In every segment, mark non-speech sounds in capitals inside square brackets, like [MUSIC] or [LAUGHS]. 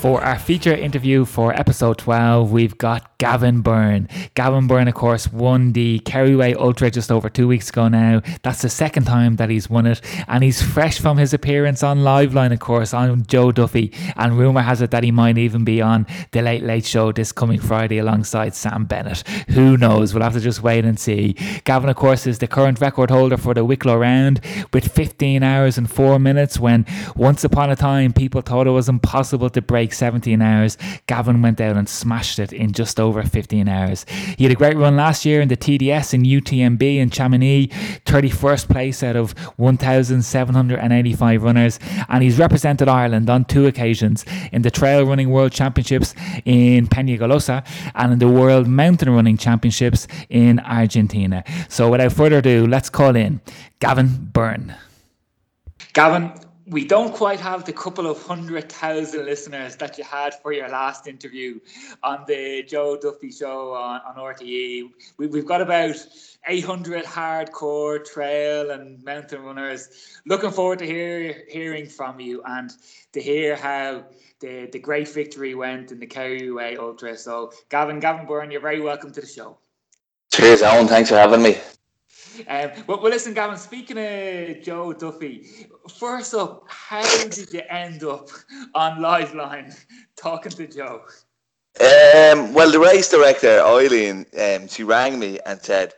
For our feature interview for episode 12, we've got Gavin Byrne. Gavin Byrne, of course, won the Kerryway Ultra just over two weeks ago now. That's the second time that he's won it, and he's fresh from his appearance on Liveline, of course, on Joe Duffy. And rumour has it that he might even be on The Late Late Show this coming Friday alongside Sam Bennett. Who knows? We'll have to just wait and see. Gavin, of course, is the current record holder for the Wicklow round with 15 hours and 4 minutes when once upon a time people thought it was impossible to break 17 hours. Gavin went out and smashed it in just over 15 hours. He had a great run last year in the TDS in UTMB in Chamonix, 31st place out of 1,785 runners, and he's represented Ireland on two occasions in the Trail Running World Championships in Peñagolosa and in the World Mountain Running Championships in Argentina. So without further ado, let's call in Gavin Byrne. Gavin, we don't quite have the couple of hundred thousand listeners that you had for your last interview on the Joe Duffy show on, on RTE. We, we've got about 800 hardcore trail and mountain runners. Looking forward to hear, hearing from you and to hear how the, the great victory went in the Kerryway Ultra. So, Gavin, Gavin Byrne, you're very welcome to the show. Cheers, Alan. Thanks for having me. Um, well, well, listen, Gavin, speaking of Joe Duffy, first up, how did you end up on Liveline talking to Joe? Um, well, the race director, Eileen, um, she rang me and said,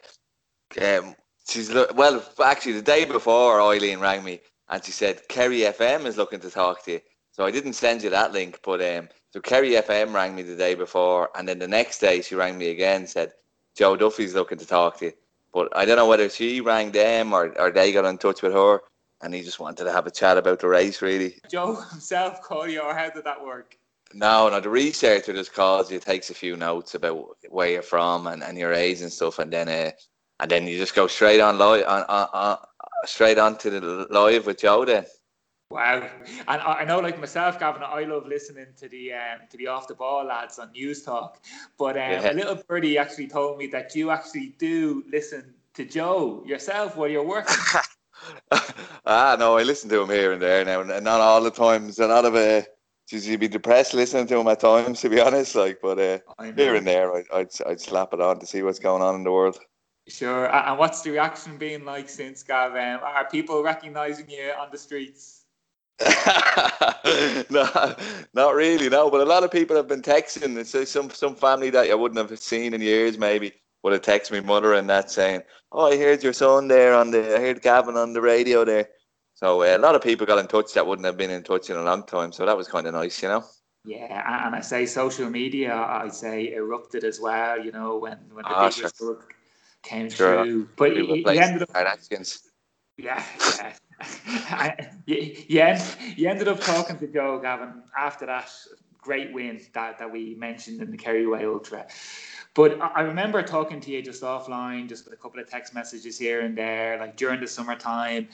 um, she's well, actually, the day before, Eileen rang me and she said, Kerry FM is looking to talk to you. So I didn't send you that link, but um, so Kerry FM rang me the day before, and then the next day she rang me again, said, Joe Duffy's looking to talk to you. But I don't know whether she rang them or, or they got in touch with her and he just wanted to have a chat about the race, really. Joe himself called you, or how did that work? No, no, the researcher just calls you, takes a few notes about where you're from and, and your age and stuff, and then uh, and then you just go straight on live, on, on, on, straight on to the live with Joe then. Wow, and I know, like myself, Gavin, I love listening to the um, to the off the ball lads on Newstalk. But um, yeah. a little birdie actually told me that you actually do listen to Joe yourself while you're working. [LAUGHS] ah, no, I listen to him here and there now, and not all the times. A lot of uh, you'd be depressed listening to him at times, to be [LAUGHS] honest. Like, but uh, here and there, I, I'd I'd slap it on to see what's going on in the world. Sure. And what's the reaction been like since Gav? Um, are people recognizing you on the streets? [LAUGHS] no, not really. No, but a lot of people have been texting. It's some some family that I wouldn't have seen in years, maybe would have texted me mother and that saying, "Oh, I heard your son there on the. I heard Gavin on the radio there." So uh, a lot of people got in touch that wouldn't have been in touch in a long time. So that was kind of nice, you know. Yeah, and I say social media, I'd say erupted as well. You know, when when the oh, sure. came sure. through, but he, he ended up. Yeah, yeah. [LAUGHS] yeah, you ended up talking to Joe Gavin after that great win that, that we mentioned in the Kerryway Ultra. But I remember talking to you just offline, just with a couple of text messages here and there, like during the summertime,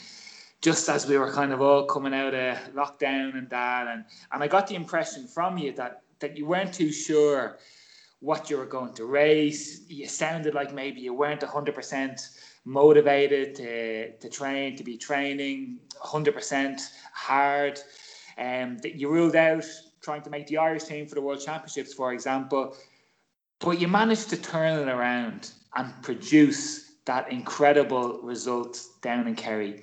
just as we were kind of all coming out of lockdown and that. And, and I got the impression from you that, that you weren't too sure what you were going to race. You sounded like maybe you weren't 100% motivated to, to train, to be training 100% hard. Um, that you ruled out trying to make the Irish team for the World Championships, for example, but you managed to turn it around and produce that incredible result down in Kerry.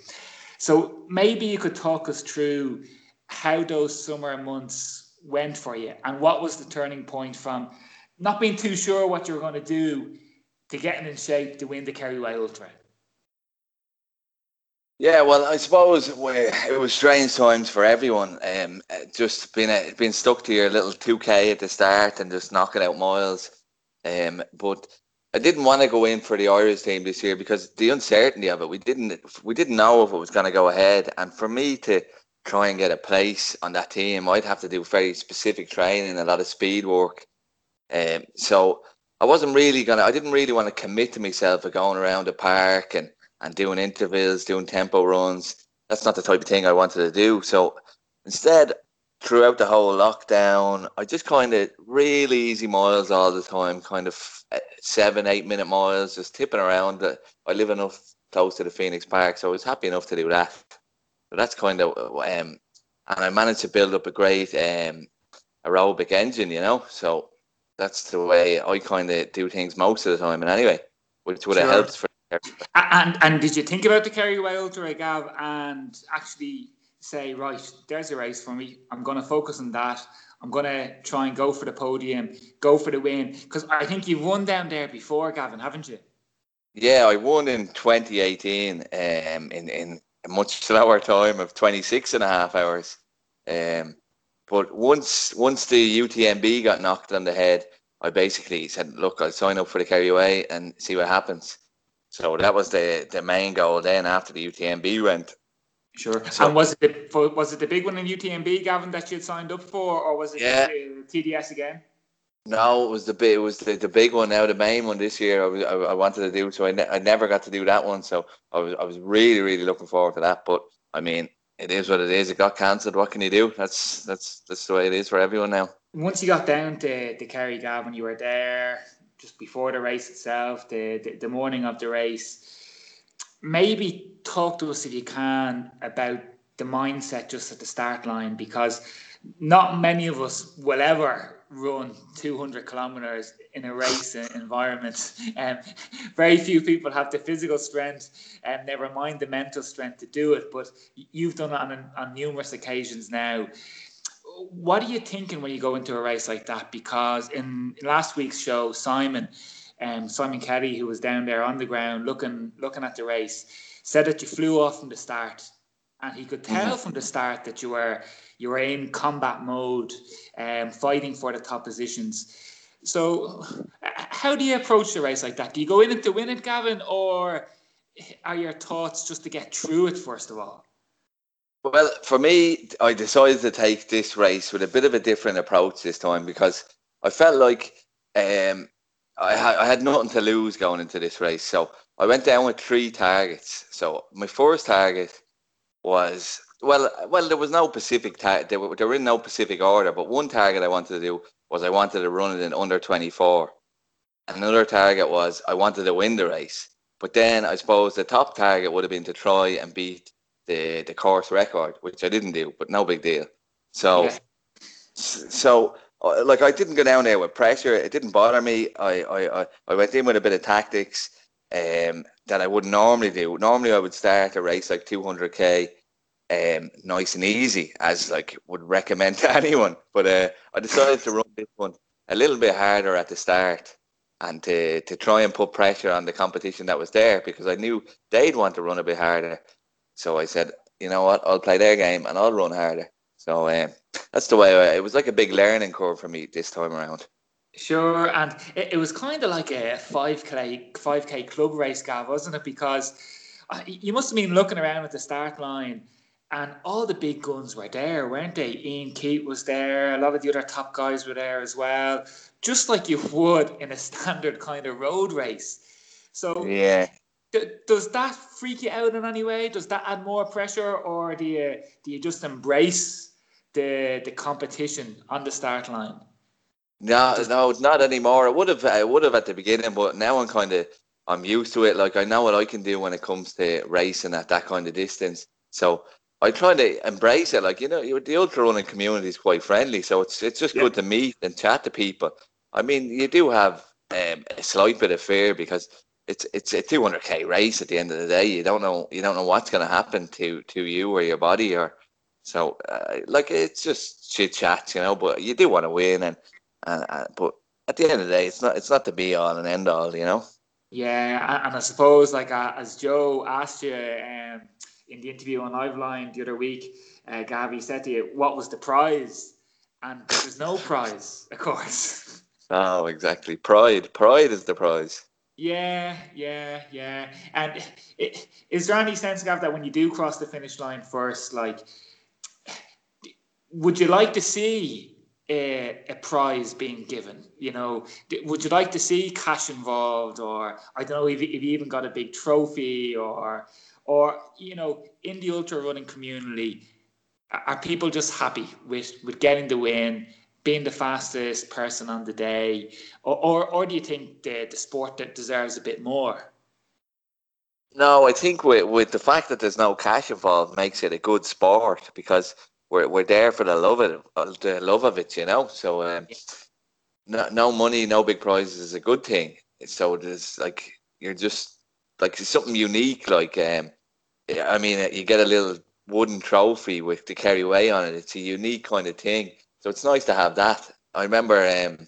So maybe you could talk us through how those summer months went for you and what was the turning point from not being too sure what you were going to do to getting in shape to win the Kerryway Ultra? Yeah, well, I suppose it was strange times for everyone. Um, just being being stuck to your little two k at the start and just knocking out miles. Um, but I didn't want to go in for the Irish team this year because the uncertainty of it. We didn't we didn't know if it was going to go ahead, and for me to try and get a place on that team, I'd have to do very specific training, a lot of speed work. Um, so I wasn't really gonna. I didn't really want to commit to myself of going around the park and and doing intervals, doing tempo runs. That's not the type of thing I wanted to do. So instead, throughout the whole lockdown, I just kind of really easy miles all the time, kind of eh, seven, eight minute miles, just tipping around. I live enough close to the Phoenix Park, so I was happy enough to do that. So that's kind of, um, and I managed to build up a great um, aerobic engine, you know. So that's the way I kind of do things most of the time. And anyway, which would have sure. helped for. And and did you think about the Kerry Ultra, Gav, and actually say, right, there's a race for me. I'm going to focus on that. I'm going to try and go for the podium, go for the win. Because I think you've won down there before, Gavin, haven't you? Yeah, I won in 2018 um, in, in a much slower time of 26 and a half hours. Um, but once once the UTMB got knocked on the head, I basically said, "Look, I'll sign up for the KUA and see what happens." So that was the the main goal. Then after the UTMB went, Sure. So, and was it the, was it the big one in UTMB, Gavin, that you had signed up for, or was it yeah. TDS again? No, it was the big. It was the, the big one now, the main one this year. I was I, I wanted to do so. I, ne- I never got to do that one, so I was I was really really looking forward to that. But I mean, it is what it is. It got cancelled. What can you do? That's that's that's the way it is for everyone now. Once you got down to the Kerry Gavin, you were there just before the race itself, the, the the morning of the race maybe talk to us if you can about the mindset just at the start line because not many of us will ever run 200 kilometers in a race environment. Um, [LAUGHS] very few people have the physical strength and never mind the mental strength to do it. But you've done it on, on numerous occasions now. What are you thinking when you go into a race like that? Because in last week's show, Simon um, Simon Kelly, who was down there on the ground looking looking at the race, said that you flew off from the start, and he could tell mm-hmm. from the start that you were you were in combat mode, um, fighting for the top positions. So, how do you approach the race like that? Do you go in it to win it, Gavin, or are your thoughts just to get through it first of all? Well, for me, I decided to take this race with a bit of a different approach this time because I felt like um, I had I had nothing to lose going into this race, so I went down with three targets. So my first target was well, well, there was no Pacific target. They were, they were in no Pacific order, but one target I wanted to do was I wanted to run it in under twenty four. Another target was I wanted to win the race. But then I suppose the top target would have been to try and beat the the course record, which I didn't do, but no big deal. So, yeah. so uh, like I didn't go down there with pressure. It didn't bother me. I I, I went in with a bit of tactics um, that I wouldn't normally do. Normally, I would start a race like 200k, um, nice and easy, as like would recommend [LAUGHS] to anyone. But uh, I decided to run this one a little bit harder at the start and to to try and put pressure on the competition that was there because I knew they'd want to run a bit harder. So I said, you know what, I'll play their game and I'll run harder. So um, [LAUGHS] that's the way I, it was like a big learning curve for me this time around. Sure, and it, it was kind of like a five k five k club race, Gav, wasn't it? Because uh, you must have been looking around at the start line, and all the big guns were there, weren't they? Ian Keith was there. A lot of the other top guys were there as well, just like you [LAUGHS] would in a standard kind of road race. So yeah, does that freak you out in any way? Does that add more pressure, or do you do you just embrace the the competition on the start line? No, no, not anymore. It would have, I would have at the beginning, but now I'm kind of, I'm used to it. Like I know what I can do when it comes to racing at that kind of distance. So I try to embrace it. Like you know, the ultra running community is quite friendly, so it's it's just yeah. good to meet and chat to people. I mean, you do have um, a slight bit of fear because it's it's a 200k race at the end of the day. You don't know you don't know what's going to happen to to you or your body or so uh, like it's just chit chat, you know. But you do want to win, and, and, and but at the end of the day, it's not it's not the be all and end all, you know. Yeah, and I suppose like uh, as Joe asked you um, in the interview on Liveline the other week, uh, Gabby said to you, "What was the prize?" And there's no prize, of course. Oh, exactly. Pride. Pride is the prize. Yeah, yeah, yeah. And it, is there any sense, Gav, that when you do cross the finish line first, like would you like to see a, a, prize being given? You know, would you like to see cash involved, or I don't know if, if you even got a big trophy, or or you know, in the ultra running community, are people just happy with with getting the win, being the fastest person on the day, or or, or do you think the the sport that deserves a bit more? No, I think with with the fact that there's no cash involved makes it a good sport because we're we're there for the love of it, the love of it, you know. So um, no, no money, no big prizes is a good thing. So there's like you're just like something unique. Like um, I mean, you get a little wooden trophy with the Kerry Way on it. It's a unique kind of thing. So it's nice to have that. I remember um,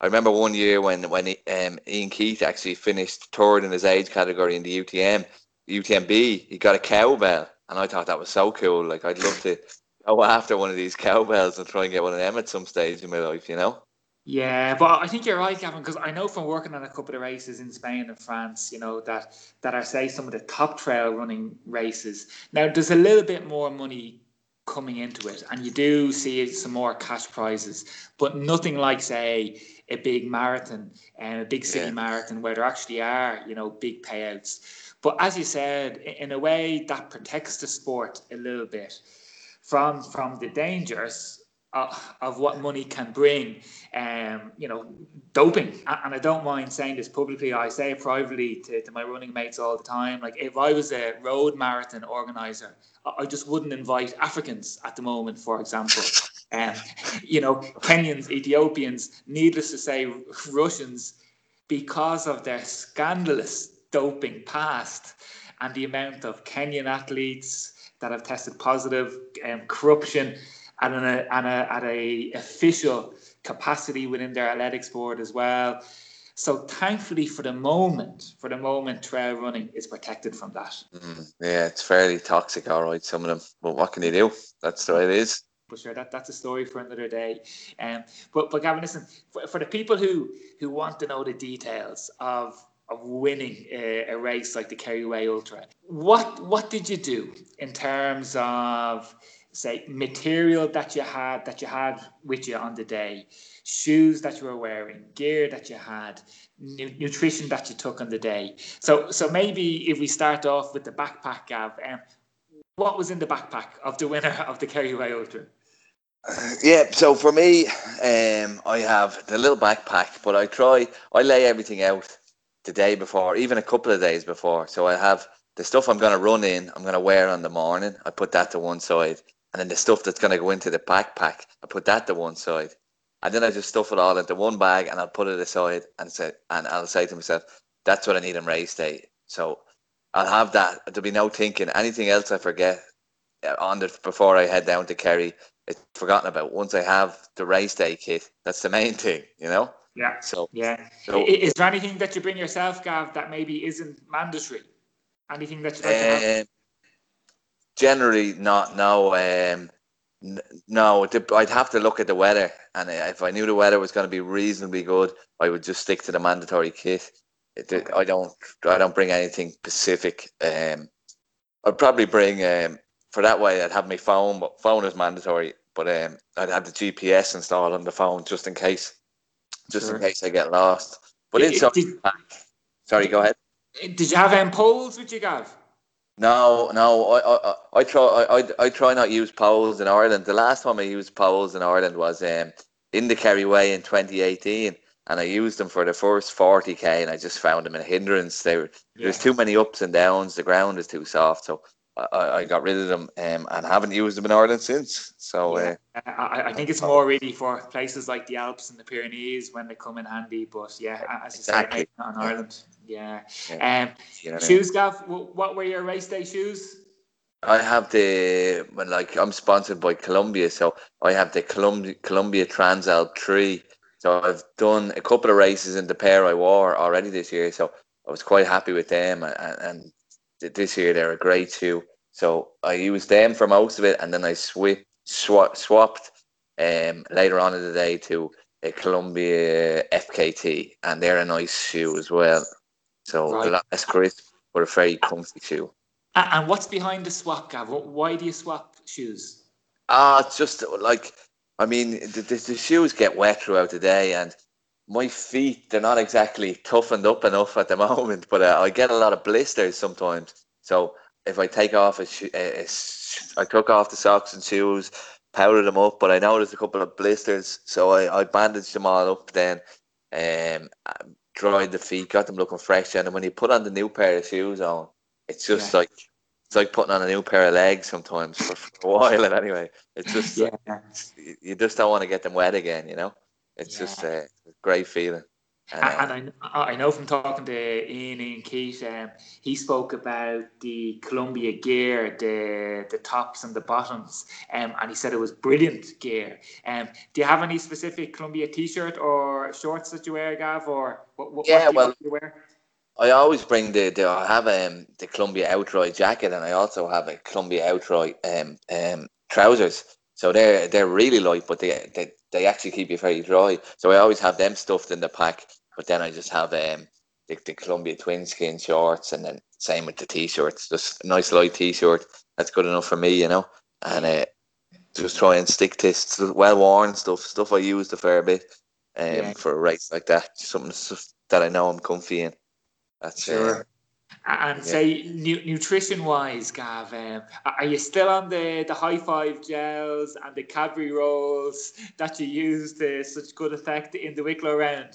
I remember one year when when um, Ian Keith actually finished third in his age category in the UTM, UTMB. He got a cowbell, and I thought that was so cool. Like I'd love to go after one of these cowbells and try and get one of them at some stage in my life. You know. Yeah, but I think you're right, Gavin, because I know from working on a couple of races in Spain and France, you know, that that are say some of the top trail running races. Now there's a little bit more money coming into it, and you do see some more cash prizes, but nothing like say a big marathon and a big city yeah. marathon where there actually are, you know, big payouts. But as you said, in a way that protects the sport a little bit from from the dangers of, of what money can bring. Um, you know, doping, and I don't mind saying this publicly. I say it privately to, to my running mates all the time. Like if I was a road marathon organizer, I just wouldn't invite Africans at the moment, for example. [LAUGHS] Um, you know, Kenyans, Ethiopians, needless to say, Russians, because of their scandalous doping past and the amount of Kenyan athletes that have tested positive, um, corruption, and an, a, and a, at a official capacity within their athletics board as well. So thankfully, for the moment, for the moment, trail running is protected from that. Mm, yeah, it's fairly toxic, all right. Some of them, but what can you do? That's the way it is. But sure, that, that's a story for another day. Um, but but Gavin, listen, for, for the people who who want to know the details of of winning a, a race like the Kerry Way Ultra, what what did you do in terms of say material that you had that you had with you on the day. Shoes that you were wearing gear that you had nu- nutrition that you took on the day. So so maybe if we start off with the backpack gav um, what was in the backpack of the winner of the Kerry Way Ultra? Yeah so for me um, i have the little backpack but i try i lay everything out the day before even a couple of days before. So i have the stuff i'm going to run in i'm going to wear on the morning. I put that to one side and then the stuff that's going to go into the backpack, I put that to one side. And then I just stuff it all into one bag and I'll put it aside and say, and I'll say to myself, that's what I need on race day. So I'll have that. There'll be no thinking. Anything else I forget uh, on the before I head down to Kerry, it's forgotten about. Once I have the race day kit, that's the main thing, you know. Yeah. So yeah. So, is there anything that you bring yourself, Gav, that maybe isn't mandatory? Anything that you like to have? Um, generally not. No, um, no. I'd have to look at the weather, and if I knew the weather was going to be reasonably good, I would just stick to the mandatory kit. I don't. I don't bring anything specific. Um, I'd probably bring um, for that way. I'd have my phone, but phone is mandatory. But um, I'd have the GPS installed on the phone just in case, just sure. in case I get lost. But inside, did, sorry, go ahead. Did you have um, poles with you, Gav? No, no, I, I, I try, I, I try not use poles in Ireland. The last time I used poles in Ireland was um, in the Kerry Way in 2018, and I used them for the first 40k, and I just found them a hindrance. They were, yeah. There's too many ups and downs. The ground is too soft, so I, I got rid of them um, and haven't used them in Ireland since. So yeah. uh, I, I, think it's more really for places like the Alps and the Pyrenees when they come in handy. But yeah, as exactly. you say, not in Ireland. Yeah. yeah. Um, you know shoes, Gav. What were your race day shoes? I have the like I'm sponsored by Columbia, so I have the Columbia Columbia Transalp Three. So I've done a couple of races in the pair I wore already this year, so I was quite happy with them. And, and this year they're a great shoe. So I used them for most of it, and then I swap, swapped um, later on in the day to a Columbia FKT, and they're a nice shoe as well. So right. a lot less crisp, but a very comfy shoe. And what's behind the swap, Gav? Why do you swap shoes? Ah, uh, it's just like I mean, the, the, the, shoes get wet throughout the day, and my feet they're not exactly toughened up enough at the [LAUGHS] moment. But uh, I get a lot of blisters sometimes. So if I take off a, sh- a, a sh- I took off the socks and shoes, powdered them up, but I noticed a couple of blisters, so I, I bandaged them all up. Then um, dried the feet, got them looking fresh, and when you put on the new pair of shoes on, it's just yeah. like it's like putting on a new pair of legs sometimes for, for a [LAUGHS] while. And anyway, it's just yeah. you just don't want to get them wet again. You know, it's yeah. just a great feeling. And, uh, and I, I know from talking to Ian and Keith, um, he spoke about the Columbia gear, the the tops and the bottoms, um, and he said it was brilliant gear. Um, do you have any specific Columbia T-shirt or shorts that you wear, Gav, or what? what yeah, what well, you wear? I always bring the, the I have um the Columbia OutDry jacket, and I also have a Columbia OutDry um um trousers. So they're they're really light, but they they they actually keep you very dry. So I always have them stuffed in the pack. But then I just have um the, the Columbia twin skin shorts, and then same with the t-shirts. Just a nice light t-shirt. That's good enough for me, you know. And uh, just try and stick to well worn stuff, stuff I used a fair bit um, yeah. for a race like that. Something that I know I'm comfy in. That's uh, sure. Uh, and yeah. say nu- nutrition wise, Gav, um, are you still on the, the High5 gels and the Cadbury rolls that you used to such good effect in the Wicklow round?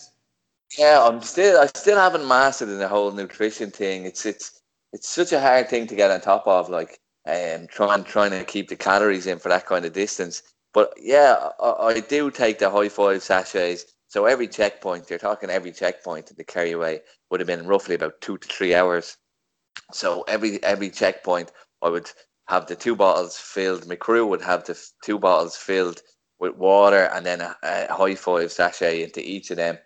Yeah, I'm still I still haven't mastered in the whole nutrition thing. It's it's it's such a hard thing to get on top of, like um trying trying to keep the calories in for that kind of distance. But yeah, I, I do take the High5 sachets. So every checkpoint, you're talking every checkpoint in the Kerry would have been roughly about two to three hours. So every every checkpoint, I would have the two bottles filled. My crew would have the two bottles filled with water and then a, a High5 sachet into each of them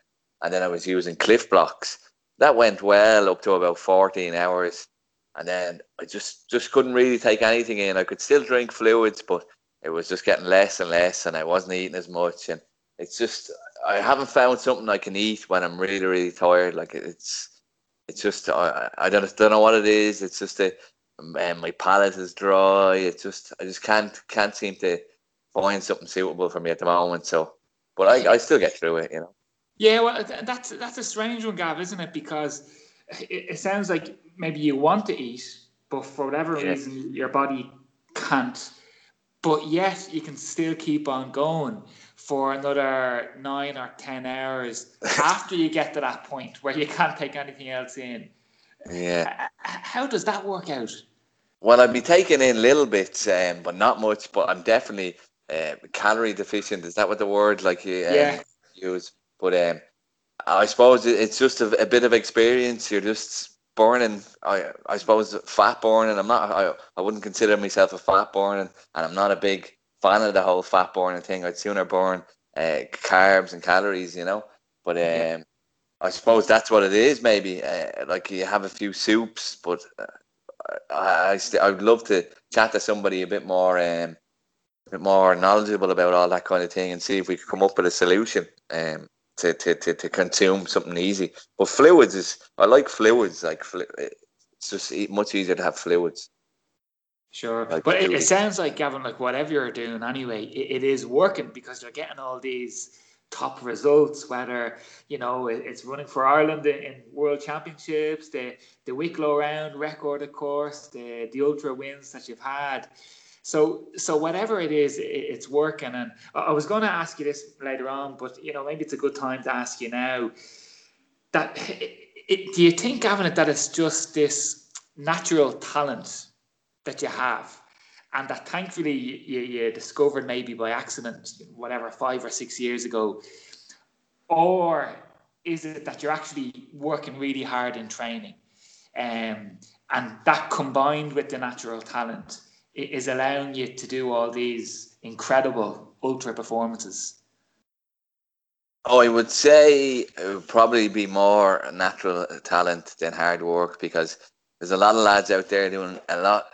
and then I was using Clif Bloks. That went well up to about 14 hours, and then I just just couldn't really take anything in. I could still drink fluids, but it was just getting less and less, and I wasn't eating as much. And it's just I haven't found something I can eat when I'm really really tired. Like it's it's just I, I don't don't know what it is. It's just a um, my palate is dry. It's just I just can't can't seem to find something suitable for me at the moment. So, but I, I still get through it, you know. Yeah, well, that's that's a strange one, Gav, isn't it? Because it, it sounds like maybe you want to eat, but for whatever yeah. reason, your body can't. But yet, you can still keep on going for another nine or ten hours [LAUGHS] after you get to that point where you can't take anything else in. Yeah. How does that work out? Well, I'd be taking in little bits, um, but not much. But I'm definitely uh, calorie deficient. Is that what the word like you um, yeah. use? But um, I suppose it's just a, a, bit of experience. You're just burning. I I suppose fat burning. I'm not. I, I wouldn't consider myself a fat burning, and I'm not a big fan of the whole fat burning thing. I'd sooner burn uh, carbs and calories, you know. But um, I suppose that's what it is. Maybe uh, like you have a few soups, but uh, I I, st- I would love to chat to somebody a bit more um, a bit more knowledgeable about all that kind of thing and see if we could come up with a solution. Um, to, to, to, to consume something easy. But fluids is I like fluids. Like it's just much easier to have fluids. Sure, like but it, it, sounds like Gavin, like whatever you're doing anyway, it, it is working because you're getting all these top results. Whether you know it's running for Ireland in, in World Championships, the the Wicklow round record, of course, the the ultra wins that you've had. So, so whatever it is, it, it's working. And I was going to ask you this later on, but you know, maybe it's a good time to ask you now. That it, it, do you think, Gavin, that it's just this natural talent that you have, and that thankfully you, you discovered maybe by accident, whatever, five or six years ago, or is it that you're actually working really hard in training, um, and that combined with the natural talent? Is allowing you to do all these incredible ultra performances? Oh, I would say it would probably be more natural talent than hard work because there's a lot of lads out there doing a lot,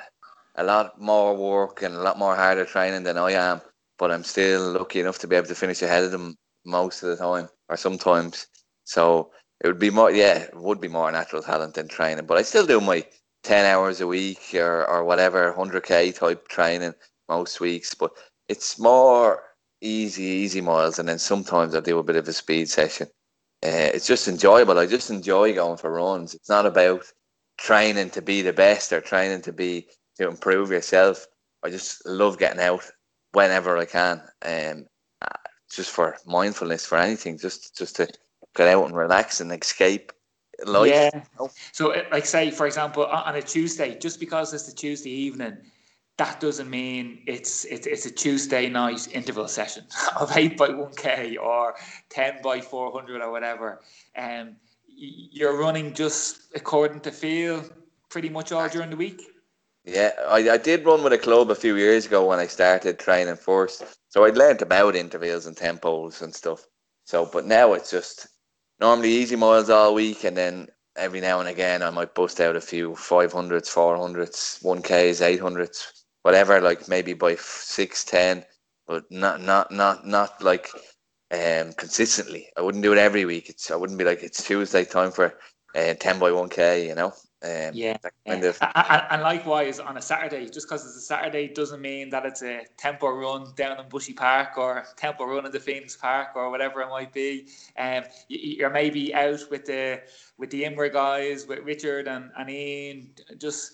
a lot more work and a lot more harder training than I am. But I'm still lucky enough to be able to finish ahead of them most of the time, or sometimes. So it would be more, yeah, it would be more natural talent than training. But I still do my 10 hours a week or, or whatever, 100k type training most weeks. But it's more easy, easy miles. And then sometimes I do a bit of a speed session. Uh, it's just enjoyable. I just enjoy going for runs. It's not about training to be the best or training to be to improve yourself. I just love getting out whenever I can. Um, just for mindfulness, for anything, just just to get out and relax and escape life. Yeah. you know? So, like, say, for example, on a Tuesday, just because it's the Tuesday evening, that doesn't mean it's it's, it's a Tuesday night interval session [LAUGHS] of eight by one k or ten by four hundred or whatever. Um, you're running just according to feel, pretty much all during the week. Yeah, I, I did run with a club a few years ago when I started training first. So I'd learned about intervals and tempos and stuff. So, but now it's just normally easy miles all week, and then every now and again I might bust out a few 500s, 400s, 1Ks, 800s, whatever, like maybe by f- 6, 10, but not, not, not, not like um, consistently. I wouldn't do it every week. It's I wouldn't be like it's Tuesday time for uh, 10 by 1K, you know? Um, Yeah, kind Yeah. of. A- a- And likewise, on a Saturday, just because it's a Saturday doesn't mean that it's a tempo run down in Bushy Park or tempo run in the Phoenix Park or whatever it might be. Um, you- you're maybe out with the with the IMRA guys, with Richard and, and Ian, just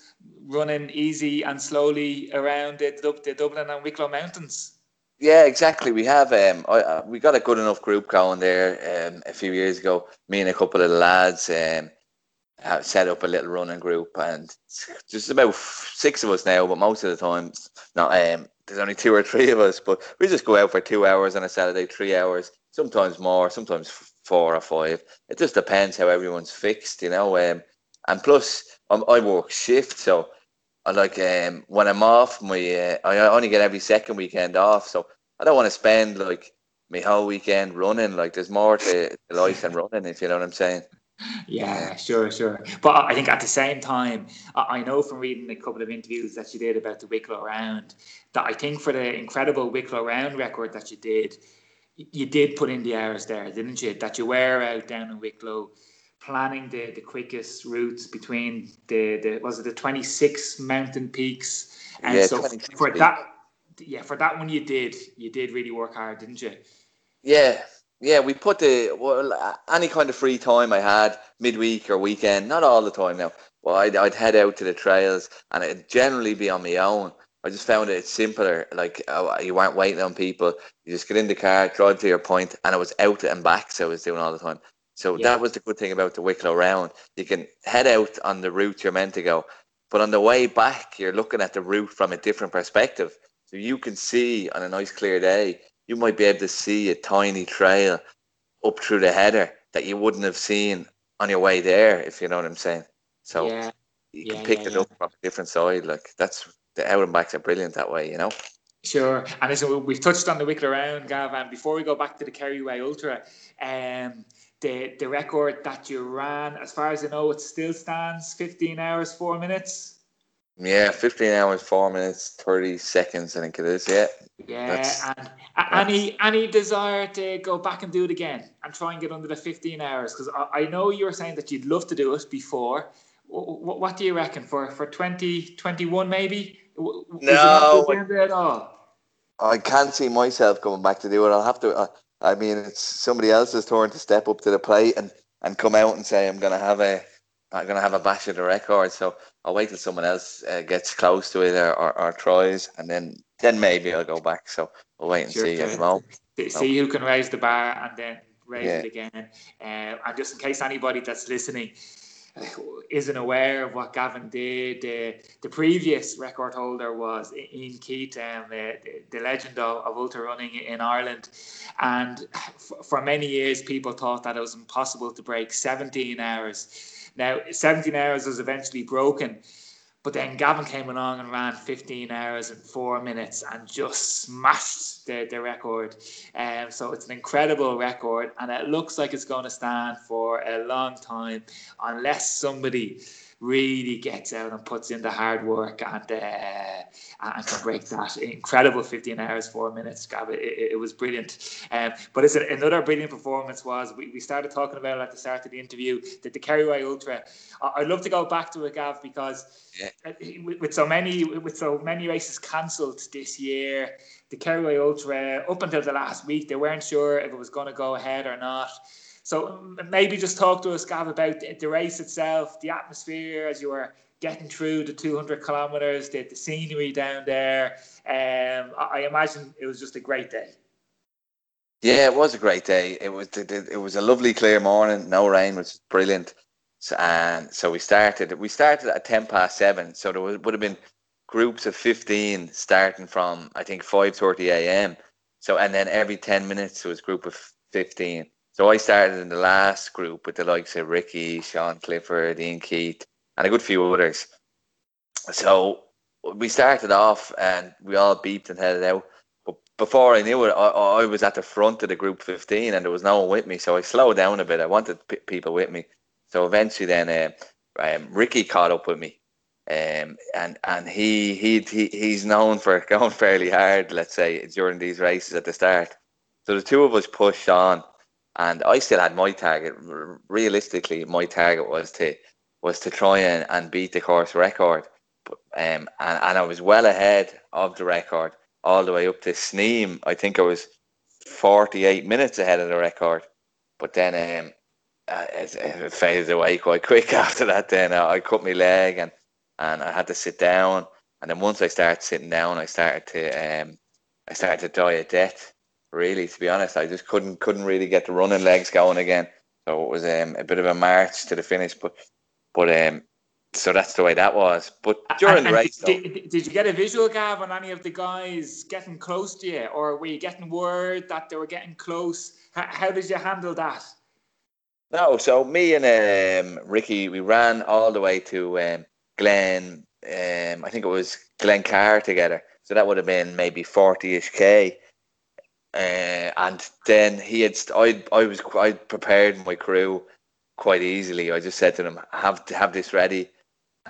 running easy and slowly around the, the Dublin and Wicklow Mountains. Yeah, exactly. We have um, I, uh, we got a good enough group going there um, a few years ago. Me and a couple of the lads um, have set up a little running group, and just about six of us now. But most of the time, not um, there's only two or three of us. But we just go out for two hours on a Saturday, three hours, sometimes more, sometimes four or five. It just depends how everyone's fixed, you know. Um, and plus, um, I work shift, so I like um when I'm off, my uh, I only get every second weekend off, so I don't want to spend like my whole weekend running. Like there's more to life than running, if you know what I'm saying. Yeah, sure, sure. But I think at the same time, I know from reading a couple of interviews that you did about the Wicklow Round that I think for the incredible Wicklow Round record that you did, you did put in the hours there, didn't you? That you were out down in Wicklow planning the, the quickest routes between the, the was it the 26 mountain peaks and Yeah, so 26 for that yeah for that one you did you did really work hard didn't you Yeah, yeah. We put the well uh, any kind of free time I had midweek or weekend, not all the time now. Well, I'd, I'd head out to the trails, and it'd generally be on my own. I just found it simpler. Like uh, you weren't waiting on people. You just get in the car, drive to your point, and I was out and back. So I was doing all the time. So Yeah. that was the good thing about the Wicklow Round. You can head out on the route you're meant to go, but on the way back, you're looking at the route from a different perspective. So you can see on a nice clear day, you might be able to see a tiny trail up through the header that you wouldn't have seen on your way there, if you know what I'm saying. So yeah you can yeah, pick yeah, it up from a different side. Like that's the out and backs are brilliant that way, you know. Sure. And listen, we've touched on the Wicklow Round, Gav, and before we go back to the Kerryway Ultra, um, the the record that you ran, as far as I know, it still stands 15 hours, 4 minutes. Yeah, 15 hours, four minutes, 30 seconds, I think it is. Yeah. Yeah, That's- and any any desire to go back and do it again and try and get under the 15 hours? Because I, I know you were saying that you'd love to do it before. What, what do you reckon for for 2021 maybe? W- w- is it No, all? I can't see myself going back to do it. I'll have to. Uh, I mean, it's somebody else's turn to step up to the plate and, and come out and say I'm gonna have a I'm gonna have a bash at the record. So I'll wait till someone else uh, gets close to it or, or, or tries, and then then maybe I'll go back. So we'll wait and Sure, see. At sure. the moment. to see who can raise the bar and then raise Yeah. it again. Uh, and just in case anybody that's listening uh, isn't aware of what Gavin did, uh, the previous record holder was Ian Keith, um, uh, the, the legend of, of ultra running in Ireland. And f- for many years, people thought that it was impossible to break 17 hours. Now, 17 hours was eventually broken. But then Gavin came along and ran 15 hours and four minutes and just smashed the, the record. Um, so it's an incredible record, and it looks like it's going to stand for a long time unless somebody really gets out and puts in the hard work and uh, and can break that incredible 15 hours four minutes Gav it, it, it was brilliant. Um, but it's a, another brilliant performance was we, we started talking about it at the start of the interview that the Kerryway Ultra. I, I'd love to go back to it Gav because Yeah. uh, with, with so many with so many races cancelled this year the Kerryway Ultra up until the last week they weren't sure if it was going to go ahead or not so maybe just talk to us, Gav, about the, race itself, the atmosphere as you were getting through the 200 kilometers, the, the scenery down there. Um, I, I imagine it was just a great day. Yeah, it was a great day. It was it, was a lovely clear morning, no rain, which is brilliant. So, and so we started. We started at ten past seven. So there was, would have been groups of fifteen starting from I think five thirty a.m. So and then every ten minutes was group of fifteen. So I started in the last group with the likes of Ricky, Sean Clifford, Ian Keith, and a good few others. So we started off and we all beeped and headed out. But before I knew it, I, I was at the front of the group 15 and there was no one with me. So I slowed down a bit. I wanted p- people with me. So eventually, then uh, um, Ricky caught up with me. Um, and and he, he he he's known for [LAUGHS] going fairly hard, let's say, during these races at the start. So the two of us pushed on, and I still had my target. Realistically, my target was to was to try and, and beat the course record um, and, and I was well ahead of the record all the way up to Sneem. I think I was 48 minutes ahead of the record. But then um, uh, it, it, faded away quite quick [LAUGHS] after that. Then uh, I cut my leg and, and I had to sit down. And then once I started sitting down, I started to um, I started to die a death. Really, to be honest, I just couldn't couldn't really get the running legs going again. So it was um, a bit of a march to the finish. But but um, so that's the way that was. But during and, the race, did, though, did, you get a visual, Gav, on any of the guys getting close to you, or were you getting word that they were getting close? How, how did you handle that? No, so me and um, Ricky, we ran all the way to um, Glen. Um, I think it was Glen Glencar together. So that would have been maybe forty-ish k. Uh, and then he had, I, I was, I prepared my crew quite easily. I just said to them, have to have this ready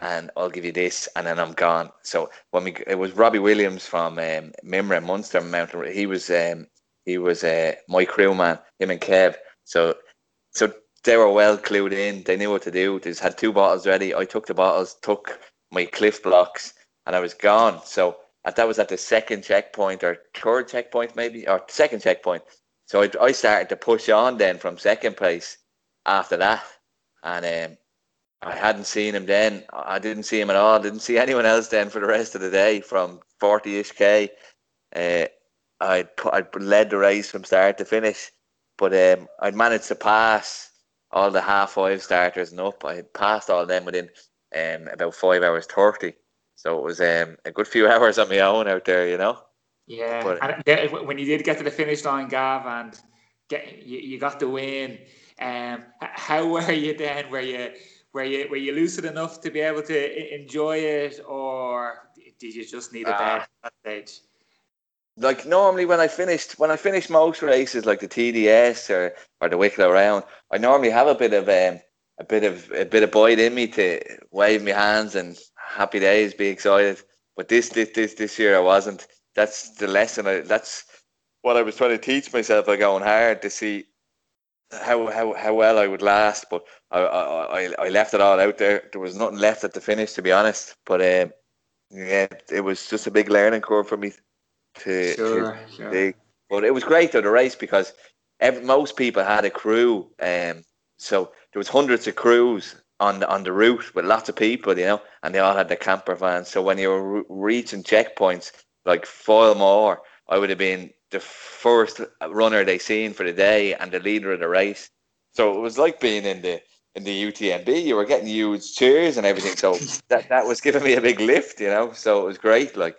and I'll give you this, and then I'm gone. So when we, it was Robbie Williams from um, Mimra Munster Mountain. He was um, he was uh, my crewman, him and Kev. So so they were well clued in. They knew what to do. They just had two bottles ready. I took the bottles, took my Clif Bloks, and I was gone. So that was at the second checkpoint or third checkpoint maybe or second checkpoint. So I, I started to push on then from second place after that, and um, I hadn't seen him then. I didn't see him at all. Didn't see anyone else then for the rest of the day from 40-ish K. Uh, I'd, I'd led the race from start to finish, but um, I'd managed to pass all the half five starters and up. I passed all them within um, about five hours 30. So it was um, a good few [LAUGHS] hours on my own out there, you know. Yeah, but, and when you did get to the finish line, Gav, and get you, you got the win. Um, how [LAUGHS] were you then? Were you were you were you lucid enough to be able to enjoy it, or did you just need a bed uh, at that stage? Like normally when I finished when I finished most races like the TDS or, or the Wicklow round, I normally have a bit of um, a bit of a bit of bite in me to wave my hands and happy days, be excited. But this this this, this year I wasn't. That's the lesson. I, that's what I was trying to teach myself by going hard to see how how how well I would last, but I, I I left it all out there. There was nothing left at the finish, to be honest. But um, yeah, it was just a big learning curve for me to, sure, to sure. But it was great though the race because every, most people had a crew, um, so there was hundreds of crews on the on the route with lots of people, you know, and they all had the camper vans. So when you were re- reaching checkpoints like Foilmore, I would have been the first runner they seen for the day and the leader of the race. So it was like being in the in the UTMB. You were getting huge cheers and everything. So [LAUGHS] that that was giving me a big lift, you know. So it was great. Like.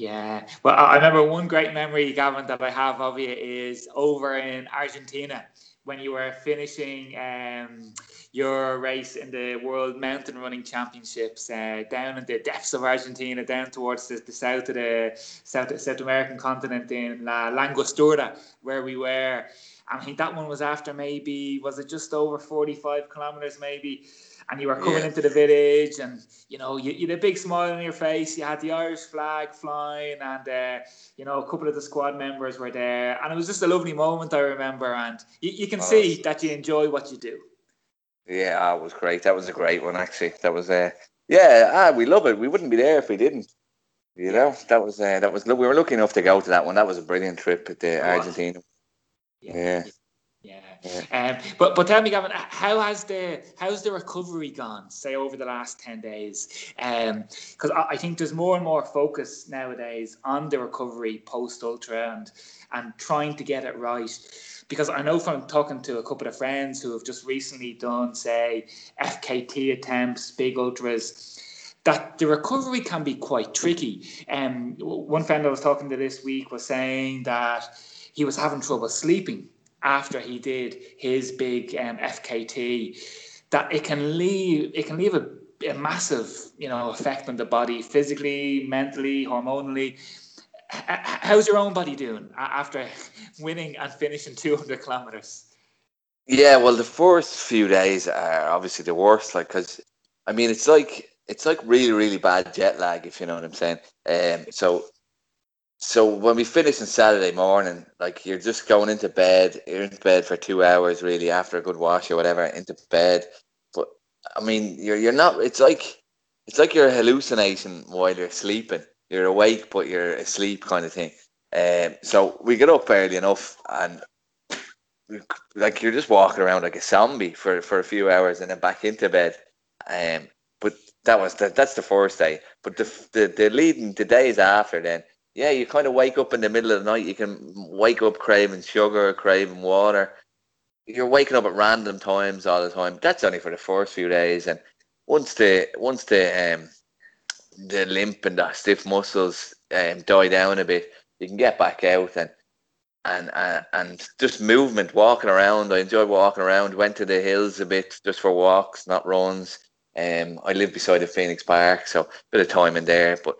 Yeah, well, I remember one great memory, Gavin, that I have of you is over in Argentina when you were finishing um, your race in the World Mountain Running Championships uh, down in the depths of Argentina, down towards the, the south of the South South American continent in La Angostura, where we were. I think that one was after maybe was it just over forty five kilometers, maybe and you were coming yeah. into the village and you know you, you, had a big smile on your face. You had the irish flag flying and uh, you know a couple of the squad members were there. And it was just a lovely moment i remember. And you, you can oh, see that you enjoy what you do. Yeah it was great. That was a great one actually. That was uh, yeah ah, we love it. We wouldn't be there if we didn't you know? That was uh, that was we were lucky enough to go to that one. That was a brilliant trip at the argentina. Yeah. yeah. Um, but but tell me, Gavin, how has the how's the recovery gone? Say over the last ten days, because um, I, I, think there's more and more focus nowadays on the recovery post ultra and and trying to get it right. because I know from talking to a couple of friends who have just recently done, say, FKT attempts, big ultras, that the recovery can be quite tricky. Um, one friend I was talking to this week was saying that he was having trouble sleeping after he did his big um, FKT. That it can leave it can leave a, a massive you know effect on the body physically, mentally, hormonally. How's your own body doing after [LAUGHS] winning and finishing 200 kilometers? Yeah, well, the first few days are obviously the worst. Like, because I mean, it's like it's like really, really bad jet lag, if you know what I'm saying. Um, so, so when we finish on Saturday morning, like you're just going into bed, you're in bed for two hours, really, after a good wash or whatever, into bed. But I mean, you're you're not. It's like it's like you're hallucinating while you're sleeping. You're awake, but you're asleep, kind of thing. Um, so we get up early enough, and like you're just walking around like a zombie for, for a few hours, and then back into bed. Um, but that was the, that's the first day. But the, the the leading the days after then, yeah, you kind of wake up in the middle of the night. You can wake up craving sugar, craving water. You're waking up at random times all the time. That's only for the first few days, and once the once the um the limp and the stiff muscles um, die down a bit, you can get back out and and uh, and just movement, walking around. I enjoy walking around. Went to the hills a bit just for walks, not runs. Um, I live beside the Phoenix Park, so a bit of time in there. But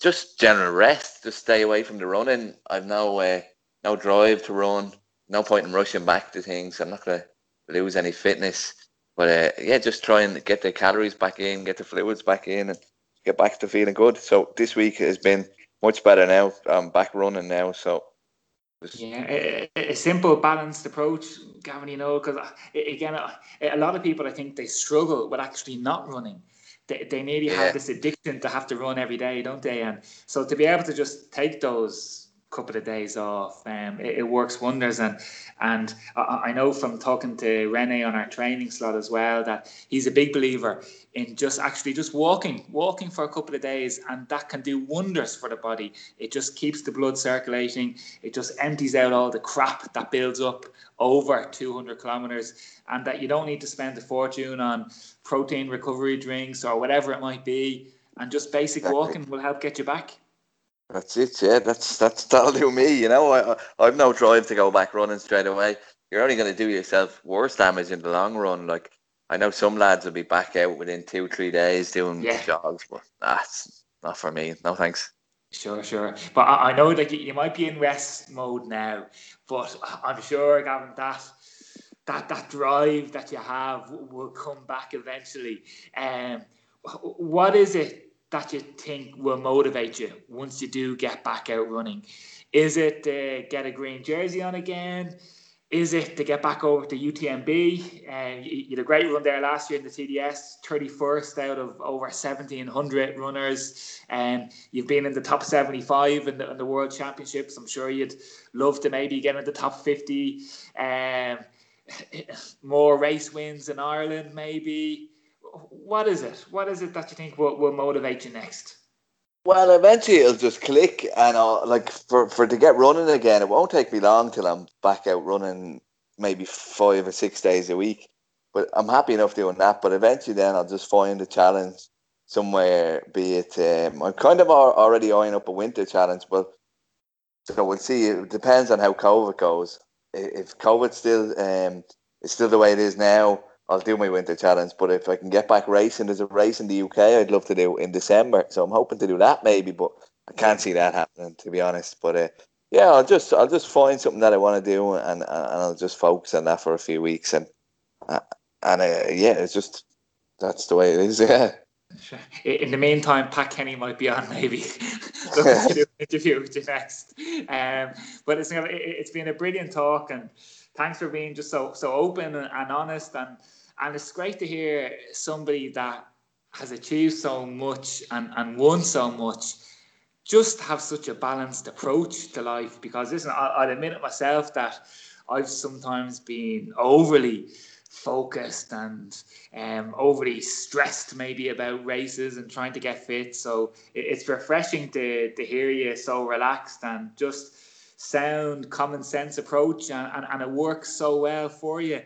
just general rest, just stay away from the running. I've no uh, no drive to run. No point in rushing back to things. I'm not gonna lose any fitness. But uh, yeah, just try and get the calories back in, get the fluids back in, and get back to feeling good. So this week has been much better now. I'm back running now, so yeah, a, a, simple, balanced approach, Gavin. You know, because again, a, lot of people I think they struggle with actually not running. They, they nearly yeah. have this addiction to have to run every day, don't they? And so to be able to just take those couple of days off. Um, it, it, works wonders, and and I, I, know from talking to Rene on our training slot as well that he's a big believer in just actually just walking, walking for a couple of days, and that can do wonders for the body. It just keeps the blood circulating. It just empties out all the crap that builds up over 200 kilometers, and that you don't need to spend a fortune on protein recovery drinks or whatever it might be. And just basic walking will help get you back. That's it, yeah. That's that's that'll do me. You know, I I've no drive to go back running straight away. You're only going to do yourself worse damage in the long run. Like I know some lads will be back out within two three days doing yeah. jogs, but that's not for me. No thanks. Sure, sure. But I, I know that you, you might be in rest mode now, but I'm sure, Gavin, that that that drive that you have will come back eventually. Um, what is it that you think will motivate you once you do get back out running? Is it to get a green jersey on again? Is it to get back over to UTMB? And uh, you, had a great run there last year in the TDS, 31st out of over 1,700 runners. And um, you've been in the top 75 in the, in the World Championships. I'm sure you'd love to maybe get in the top 50. Um, [LAUGHS] more race wins in Ireland, maybe what is it? What is it that you think will, will motivate you next? Well, eventually it'll just click, and I'll, like for for to get running again, it won't take me long till I'm back out running, maybe five or six days a week. But I'm happy enough doing that. But eventually, then I'll just find a challenge somewhere. Be it um, I'm kind of already eyeing up a winter challenge, but so we'll see. It depends on how COVID goes. If COVID still um, is still the way it is now, I'll do my winter challenge. But if I can get back racing, there's a race in the UK I'd love to do in December. So I'm hoping to do that maybe, but I can't see that happening to be honest. But uh, yeah, I'll just I'll just find something that I want to do and, and I'll just focus on that for a few weeks and uh, and uh, yeah, it's just that's the way it is. [LAUGHS] Yeah. In the meantime, Pat Kenny might be on maybe to do an interview with you next. Um, but it's it's been a brilliant talk and thanks for being just so so open and, and honest and and it's great to hear somebody that has achieved so much and, and won so much just have such a balanced approach to life. Because listen I, i'll admit it myself that i've sometimes been overly focused and um, overly stressed maybe about races and trying to get fit. So it, it's refreshing to, to hear you so relaxed and just sound, common sense approach, and, and, and it works so well for you.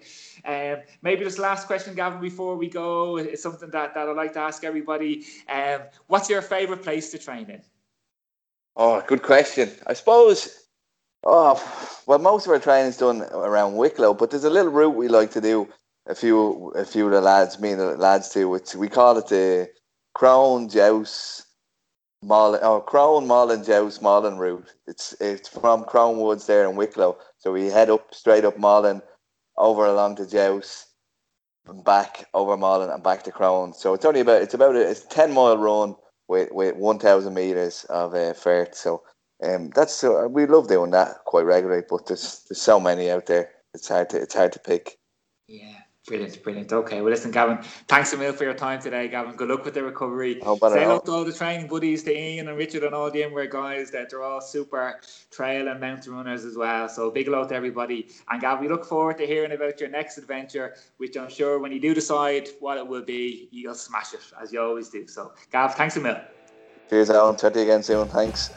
Um, maybe this last question, Gavin, before we go, is something that, that I'd like to ask everybody. Um, what's your favourite place to train in? Oh, good question. I suppose. Oh, well, most of our training's done around Wicklow, but there's a little route we like to do. A few, a few of the lads, me and the lads do. Which we call it the Crone Djouce Maulin, oh, Crone Maulin Djouce Maulin route. It's it's from Crone Woods there in Wicklow. So we head up straight up Maulin, over along to Djouce, and back over Maulin and back to Crone. So it's only about it's about a, it's a ten mile run with with one thousand meters of uh, vert. So um, that's uh, we love doing that quite regularly. But there's there's so many out there. It's hard to it's hard to pick. Yeah. Brilliant, brilliant. Okay, well, listen, Gavin, thanks a million for your time today, Gavin. Good luck with the recovery. Oh, Say hello to all the training buddies, to Ian and Richard and all the Inward guys. That they're all super trail and mountain runners as well. So big hello to everybody. And Gavin, we look forward to hearing about your next adventure, which I'm sure when you do decide what it will be, you'll smash it as you always do. So, Gav, thanks a million. Cheers, Alan. Chat to you again soon. Thanks.